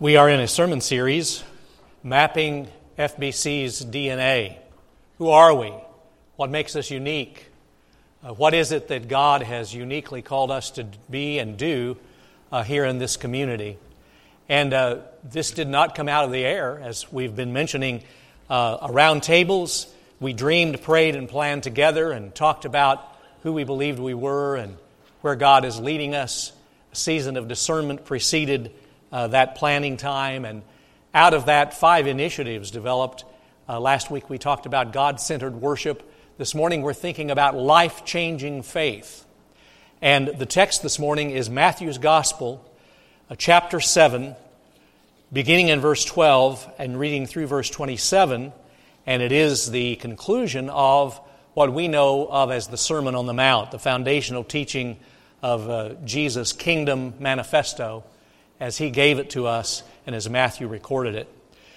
We are in a sermon series mapping FBC's DNA. Who are we? What makes us unique? Uh, what is it that God has uniquely called us to be and do uh, here in this community? And uh, this did not come out of the air, as we've been mentioning uh, around tables. We dreamed, prayed, and planned together and talked about who we believed we were and where God is leading us. A season of discernment preceded uh, that planning time. And out of that, five initiatives developed. Uh, last week we talked about God centered worship. This morning we're thinking about life changing faith. And the text this morning is Matthew's Gospel, uh, chapter 7, beginning in verse 12 and reading through verse 27. And it is the conclusion of what we know of as the Sermon on the Mount, the foundational teaching of uh, Jesus' kingdom manifesto as he gave it to us and as Matthew recorded it.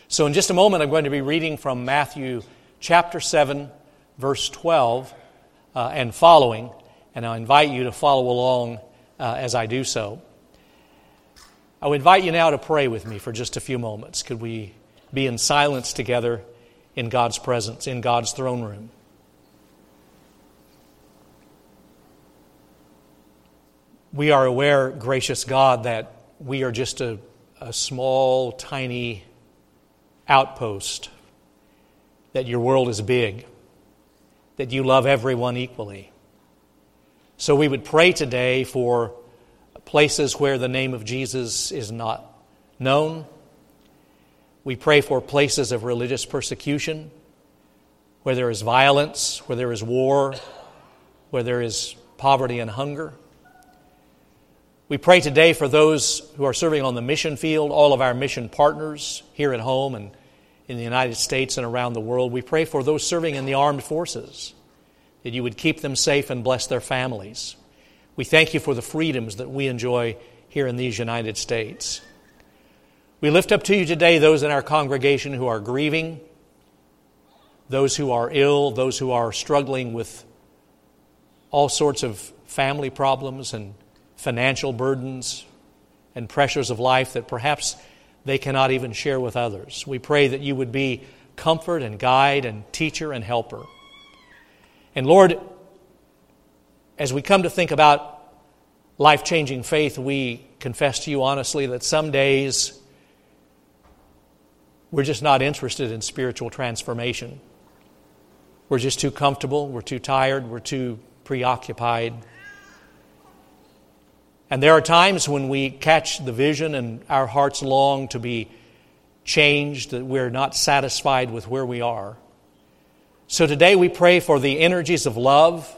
So, in just a moment, I'm going to be reading from Matthew chapter 7, verse 12 uh, and following, and I invite you to follow along uh, as I do so. I would invite you now to pray with me for just a few moments. Could we be in silence together in God's presence, in God's throne room? We are aware, gracious God, that we are just a, a small, tiny outpost, that your world is big, that you love everyone equally. So we would pray today for places where the name of Jesus is not known. We pray for places of religious persecution, where there is violence, where there is war, where there is poverty and hunger. We pray today for those who are serving on the mission field, all of our mission partners here at home and in the United States and around the world. We pray for those serving in the armed forces, that you would keep them safe and bless their families. We thank you for the freedoms that we enjoy here in these United States. We lift up to you today those in our congregation who are grieving, those who are ill, those who are struggling with all sorts of family problems and financial burdens and pressures of life that perhaps they cannot even share with others. We pray that you would be comfort and guide and teacher and helper. And Lord, as we come to think about life changing faith, we confess to you honestly that some days we're just not interested in spiritual transformation. We're just too comfortable, we're too tired, we're too preoccupied. And there are times when we catch the vision and our hearts long to be changed, that we're not satisfied with where we are. So today we pray for the energies of love,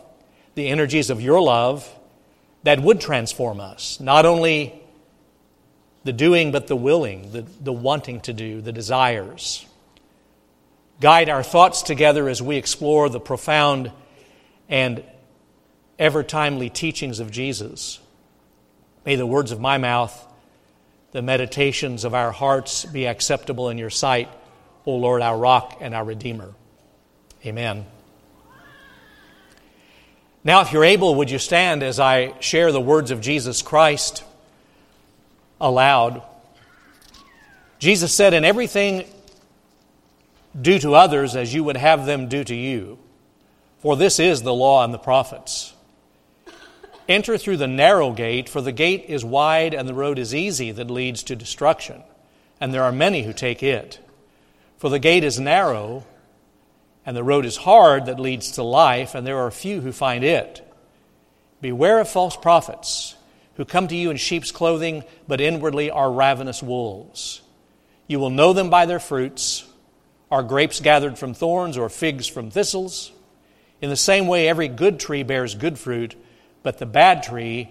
the energies of your love that would transform us. Not only the doing, but the willing, the, the wanting to do, the desires. Guide our thoughts together as we explore the profound and ever timely teachings of Jesus. May the words of my mouth, the meditations of our hearts be acceptable in your sight, O Lord, our rock and our redeemer. Amen. Now, if you're able, would you stand as I share the words of Jesus Christ aloud? Jesus said, In everything, do to others as you would have them do to you, for this is the law and the prophets. Enter through the narrow gate, for the gate is wide and the road is easy that leads to destruction, and there are many who take it. For the gate is narrow and the road is hard that leads to life, and there are few who find it. Beware of false prophets who come to you in sheep's clothing, but inwardly are ravenous wolves. You will know them by their fruits. Are grapes gathered from thorns or figs from thistles? In the same way, every good tree bears good fruit but the bad tree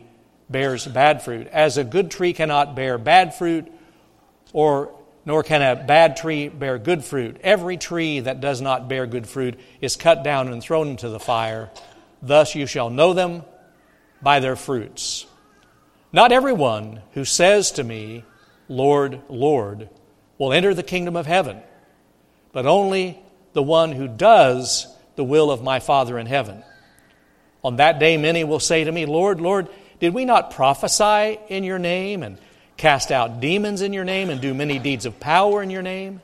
bears bad fruit. As a good tree cannot bear bad fruit, or nor can a bad tree bear good fruit. Every tree that does not bear good fruit is cut down and thrown into the fire. Thus you shall know them by their fruits. Not everyone who says to me, Lord, Lord, will enter the kingdom of heaven, but only the one who does the will of my Father in heaven. On that day, many will say to me, Lord, Lord, did we not prophesy in your name and cast out demons in your name, and do many deeds of power in your name,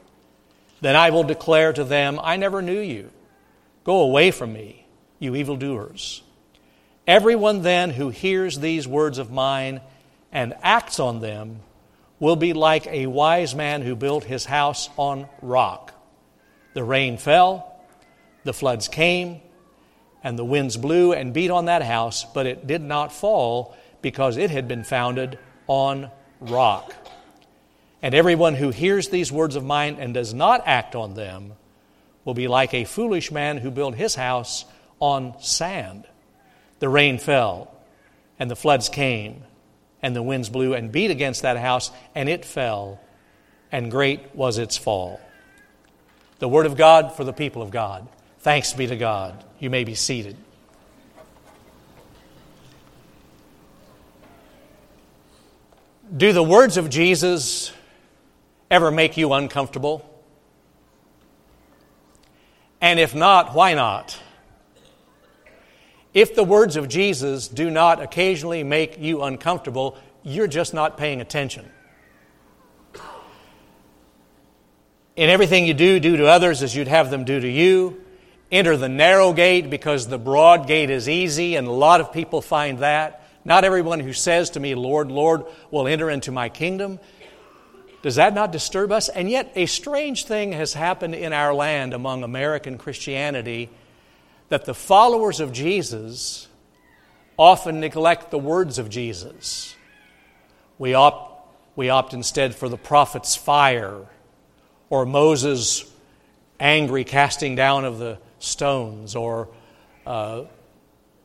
then I will declare to them, I never knew you. Go away from me, you evildoers. Everyone then who hears these words of mine and acts on them will be like a wise man who built his house on rock. The rain fell, the floods came, and the winds blew and beat on that house, but it did not fall because it had been founded on rock. And everyone who hears these words of mine and does not act on them will be like a foolish man who built his house on sand. The rain fell, and the floods came, and the winds blew and beat against that house, and it fell, and great was its fall. The word of God for the people of God. Thanks be to God. You may be seated. Do the words of Jesus ever make you uncomfortable? And if not, why not? If the words of Jesus do not occasionally make you uncomfortable, you're just not paying attention. In everything you do, do to others as you'd have them do to you. Enter the narrow gate because the broad gate is easy, and a lot of people find that. Not everyone who says to me, Lord, Lord, will enter into my kingdom. Does that not disturb us? And yet, a strange thing has happened in our land among American Christianity that the followers of Jesus often neglect the words of Jesus. We opt, we opt instead for the prophet's fire or Moses' angry casting down of the stones or uh,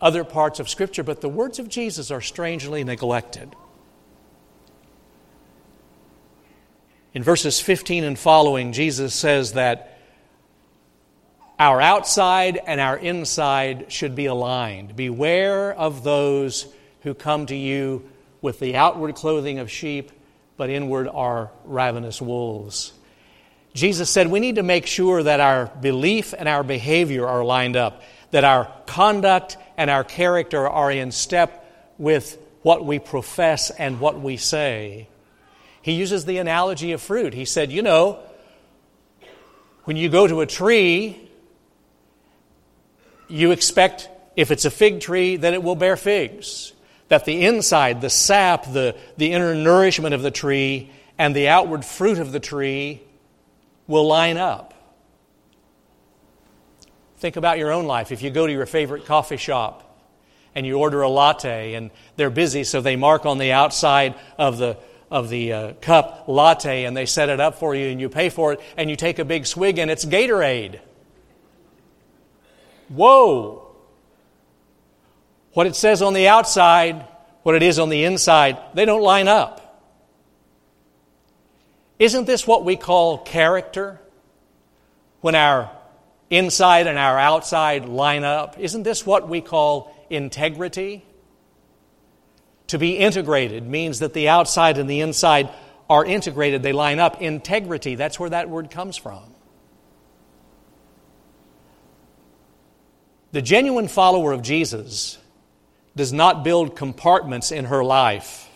other parts of Scripture, but the words of Jesus are strangely neglected. In verses 15 and following, Jesus says that our outside and our inside should be aligned. Beware of those who come to you with the outward clothing of sheep, but inward are ravenous wolves. Jesus said we need to make sure that our belief and our behavior are lined up, that our conduct and our character are in step with what we profess and what we say. He uses the analogy of fruit. He said, You know, when you go to a tree, you expect, if it's a fig tree, that it will bear figs. That the inside, the sap, the, the inner nourishment of the tree, and the outward fruit of the tree will line up. Think about your own life. If you go to your favorite coffee shop and you order a latte and they're busy, so they mark on the outside of the of the uh, cup latte and they set it up for you and you pay for it and you take a big swig and it's Gatorade. Whoa! What it says on the outside, what it is on the inside, they don't line up. Isn't this what we call character? When our inside and our outside line up? Isn't this what we call integrity? To be integrated means that the outside and the inside are integrated, they line up. Integrity, that's where that word comes from. The genuine follower of Jesus does not build compartments in her life.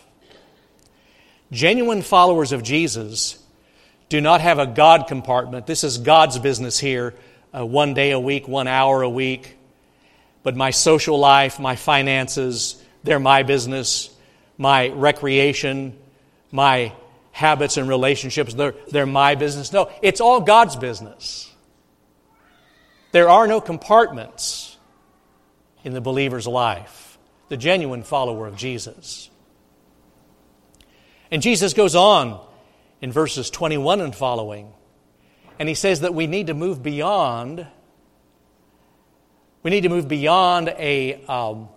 Genuine followers of Jesus do not have a God compartment. This is God's business here, uh, one day a week, one hour a week. But my social life, my finances, they're my business. My recreation, my habits and relationships, they're, they're my business. No, it's all God's business. There are no compartments in the believer's life, the genuine follower of Jesus. And Jesus goes on in verses 21 and following, and he says that we need to move beyond. We need to move beyond a um,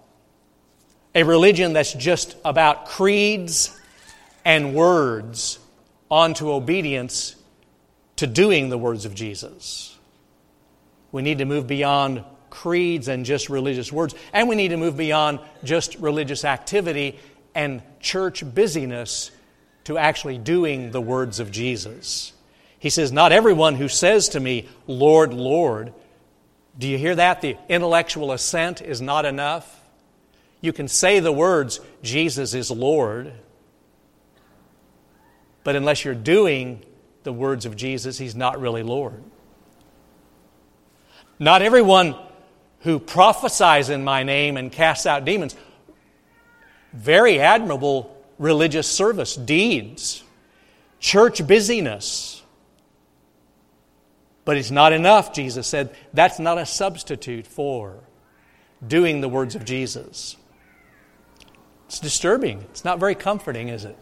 a religion that's just about creeds and words onto obedience to doing the words of Jesus. We need to move beyond creeds and just religious words, and we need to move beyond just religious activity and church busyness to actually doing the words of Jesus. He says, Not everyone who says to me, Lord, Lord, do you hear that? The intellectual assent is not enough. You can say the words, Jesus is Lord, But unless you're doing the words of Jesus, he's not really Lord. Not everyone who prophesies in my name and casts out demons, very admirable religious service, deeds, church busyness. But it's not enough, Jesus said. That's not a substitute for doing the words of Jesus. It's disturbing. It's not very comforting, is it?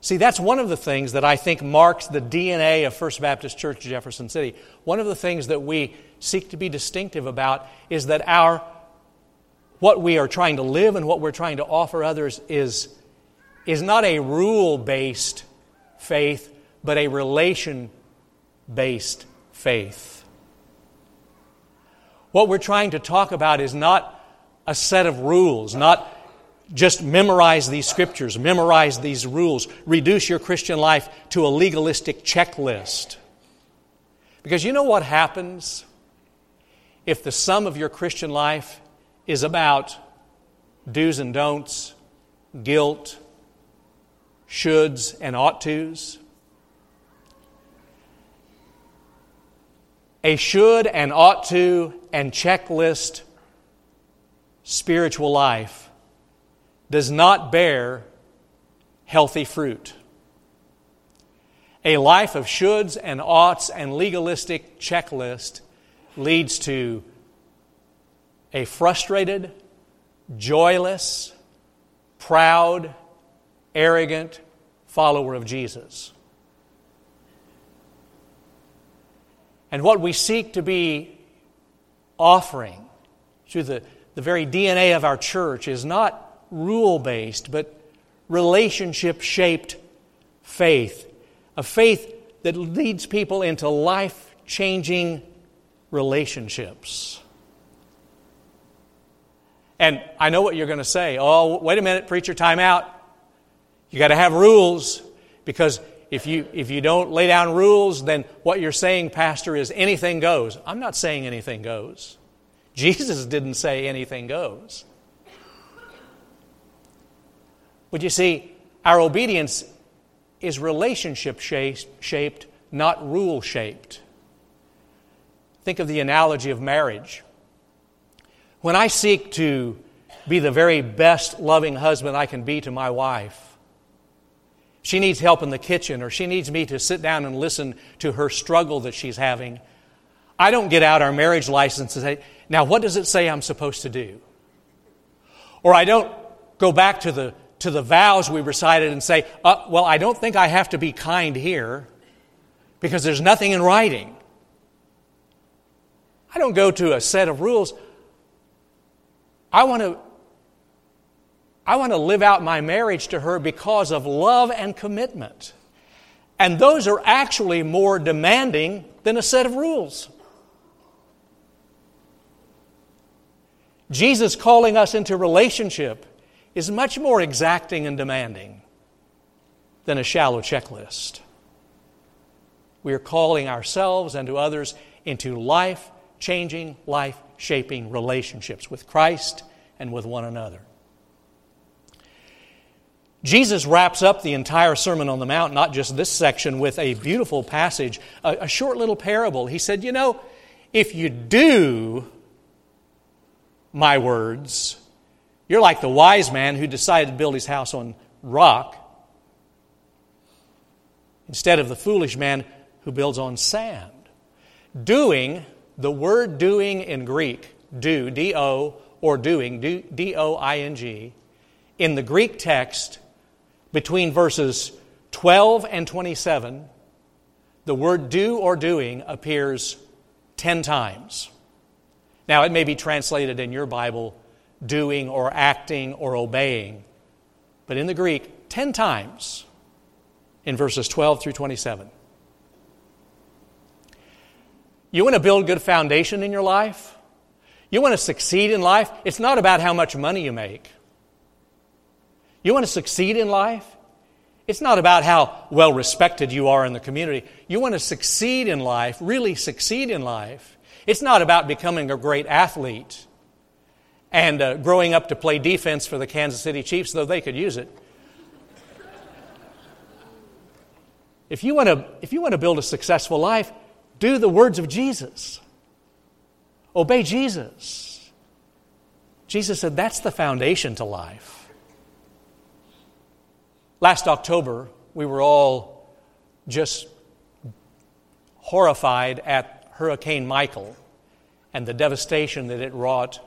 See, that's one of the things that I think marks the DNA of First Baptist Church Jefferson City. One of the things that we seek to be distinctive about is that our what we are trying to live and what we're trying to offer others is, is not a rule based faith, but a relation based faith. What we're trying to talk about is not a set of rules, not just memorize these scriptures, memorize these rules, reduce your Christian life to a legalistic checklist. Because you know what happens if the sum of your Christian life is about do's and don'ts, guilt, shoulds, and ought tos? A should and ought to and checklist spiritual life does not bear healthy fruit. A life of shoulds and oughts and legalistic checklist leads to a frustrated, joyless, proud, arrogant follower of Jesus. And what we seek to be offering through the, the very DNA of our church is not rule based, but relationship shaped faith. A faith that leads people into life changing relationships. And I know what you're going to say. Oh, wait a minute, preacher, time out. You got to have rules because if you, if you don't lay down rules, then what you're saying, Pastor, is anything goes. I'm not saying anything goes. Jesus didn't say anything goes. But you see, our obedience is relationship shaped, not rule shaped. Think of the analogy of marriage. When I seek to be the very best loving husband I can be to my wife, she needs help in the kitchen or she needs me to sit down and listen to her struggle that she's having. I don't get out our marriage license and say, Now, what does it say I'm supposed to do? Or I don't go back to the to the vows we recited and say, uh, Well, I don't think I have to be kind here because there's nothing in writing. I don't go to a set of rules. I want to. I want to live out my marriage to her because of love and commitment. And those are actually more demanding than a set of rules. Jesus calling us into relationship is much more exacting and demanding than a shallow checklist. We are calling ourselves and to others into life changing, life shaping relationships with Christ and with one another. Jesus wraps up the entire Sermon on the Mount, not just this section, with a beautiful passage, a, a short little parable. He said, You know, if you do my words, you're like the wise man who decided to build his house on rock instead of the foolish man who builds on sand. Doing, the word doing in Greek, do, D O, or doing, D O I N G, in the Greek text between verses 12 and 27, the word do or doing appears 10 times. Now, it may be translated in your Bible doing or acting or obeying. But in the Greek, 10 times in verses 12 through 27. You want to build good foundation in your life? You want to succeed in life? It's not about how much money you make. You want to succeed in life? It's not about how well respected you are in the community. You want to succeed in life, really succeed in life. It's not about becoming a great athlete and uh, growing up to play defense for the Kansas City Chiefs, though they could use it. if you want to, if you want to build a successful life, do the words of Jesus. Obey Jesus. Jesus said that's the foundation to life. Last October, we were all just horrified at Hurricane Michael and the devastation that it wrought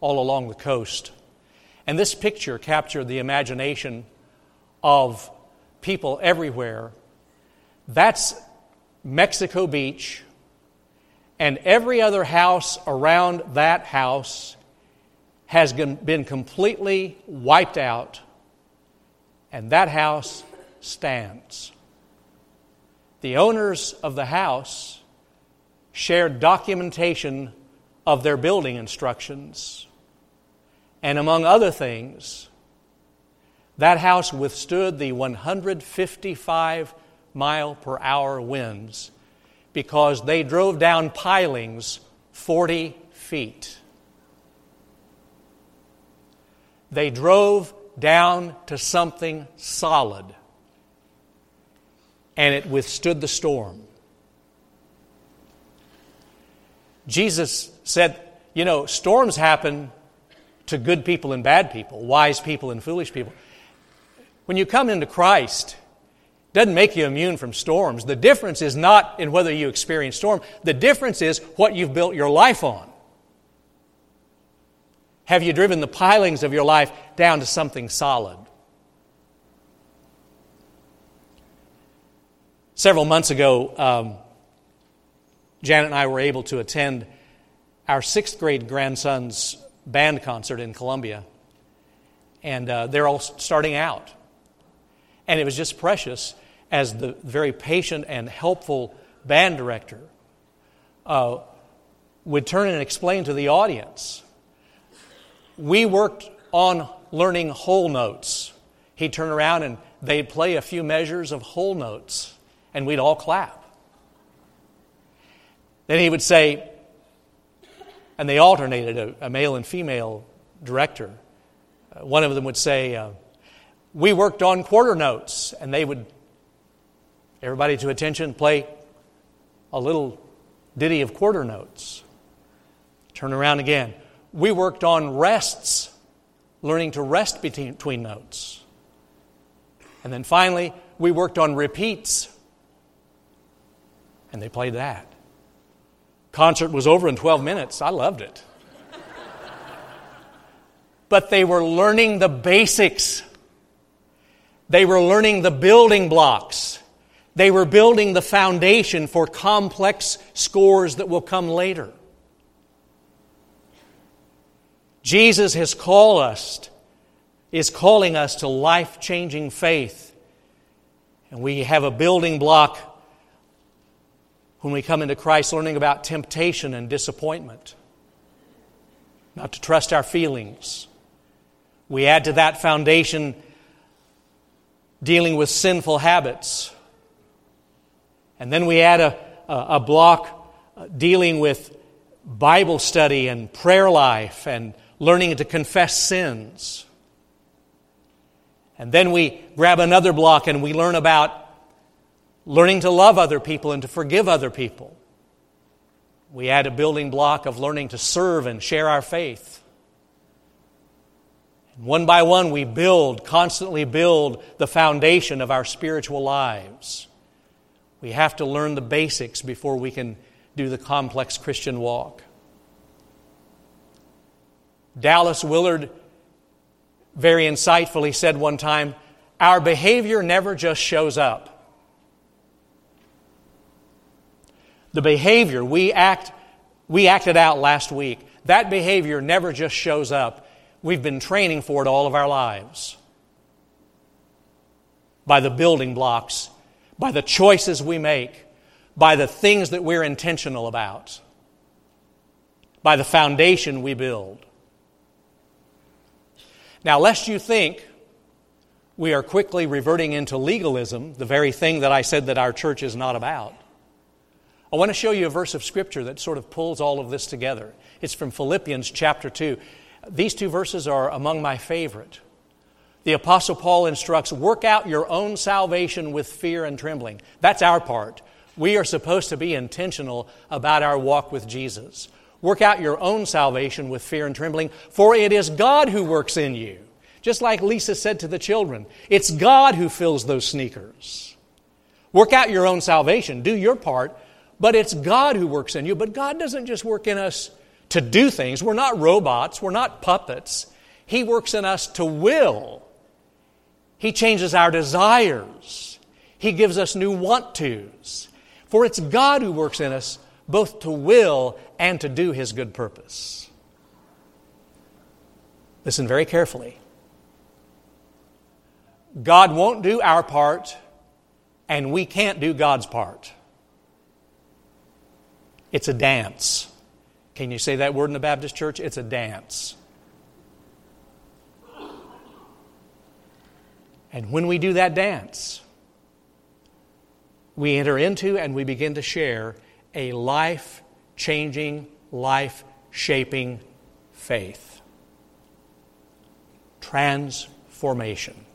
all along the coast. And this picture captured the imagination of people everywhere. That's Mexico Beach, and every other house around that house has been completely wiped out, and that house stands. The owners of the house shared documentation of their building instructions, and among other things, that house withstood the 155 mile per hour winds because they drove down pilings 40 feet. They drove down to something solid and it withstood the storm. Jesus said, You know, storms happen to good people and bad people, wise people and foolish people. When you come into Christ, doesn't make you immune from storms. The difference is not in whether you experience storm. The difference is what you've built your life on. Have you driven the pilings of your life down to something solid? Several months ago, um, Janet and I were able to attend our sixth grade grandson's band concert in Columbia. And uh, they're all starting out. And it was just precious as the very patient and helpful band director uh, would turn and explain to the audience. We worked on learning whole notes. He'd turn around and they'd play a few measures of whole notes, and we'd all clap. Then he would say, and they alternated a, a male and female director. Uh, one of them would say, uh, we worked on quarter notes, and they would, everybody to attention, play a little ditty of quarter notes. Turn around again. We worked on rests, learning to rest between, between notes. And then finally, we worked on repeats, and they played that. Concert was over in 12 minutes. I loved it. but they were learning the basics they were learning the building blocks. They were building the foundation for complex scores that will come later. Jesus has called us, is calling us to life changing faith. And we have a building block when we come into Christ, learning about temptation and disappointment, not to trust our feelings. We add to that foundation dealing with sinful habits. And then we add a, a, block uh, dealing with Bible study and prayer life and learning to confess sins. And then we grab another block and we learn about learning to love other people and to forgive other people. We add a building block of learning to serve and share our faith. And One by one, we build, constantly build the foundation of our spiritual lives. We have to learn the basics before we can do the complex Christian walk. Dallas Willard very insightfully said one time Our behavior never just shows up. The behavior we act, we acted out last week, that behavior never just shows up. We've been training for it all of our lives. By the building blocks, by the choices we make, by the things that we're intentional about, by the foundation we build. Now, lest you think we are quickly reverting into legalism, the very thing that I said that our church is not about, I want to show you a verse of Scripture that sort of pulls all of this together. It's from Philippians chapter 2. These two verses are among my favorite. The Apostle Paul instructs work out your own salvation with fear and trembling. That's our part. We are supposed to be intentional about our walk with Jesus. Work out your own salvation with fear and trembling, for it is God who works in you. Just like Lisa said to the children, it's God who fills those sneakers. Work out your own salvation, do your part, but it's God who works in you. But God doesn't just work in us to do things. We're not robots, we're not puppets. He works in us to will he changes our desires. He gives us new want tos. For it's God who works in us both to will and to do His good purpose. Listen very carefully. God won't do our part, and we can't do God's part. It's a dance. Can you say that word in the Baptist church? It's a dance. And when we do that dance, we enter into and we begin to share a life changing, life shaping faith. Transformation.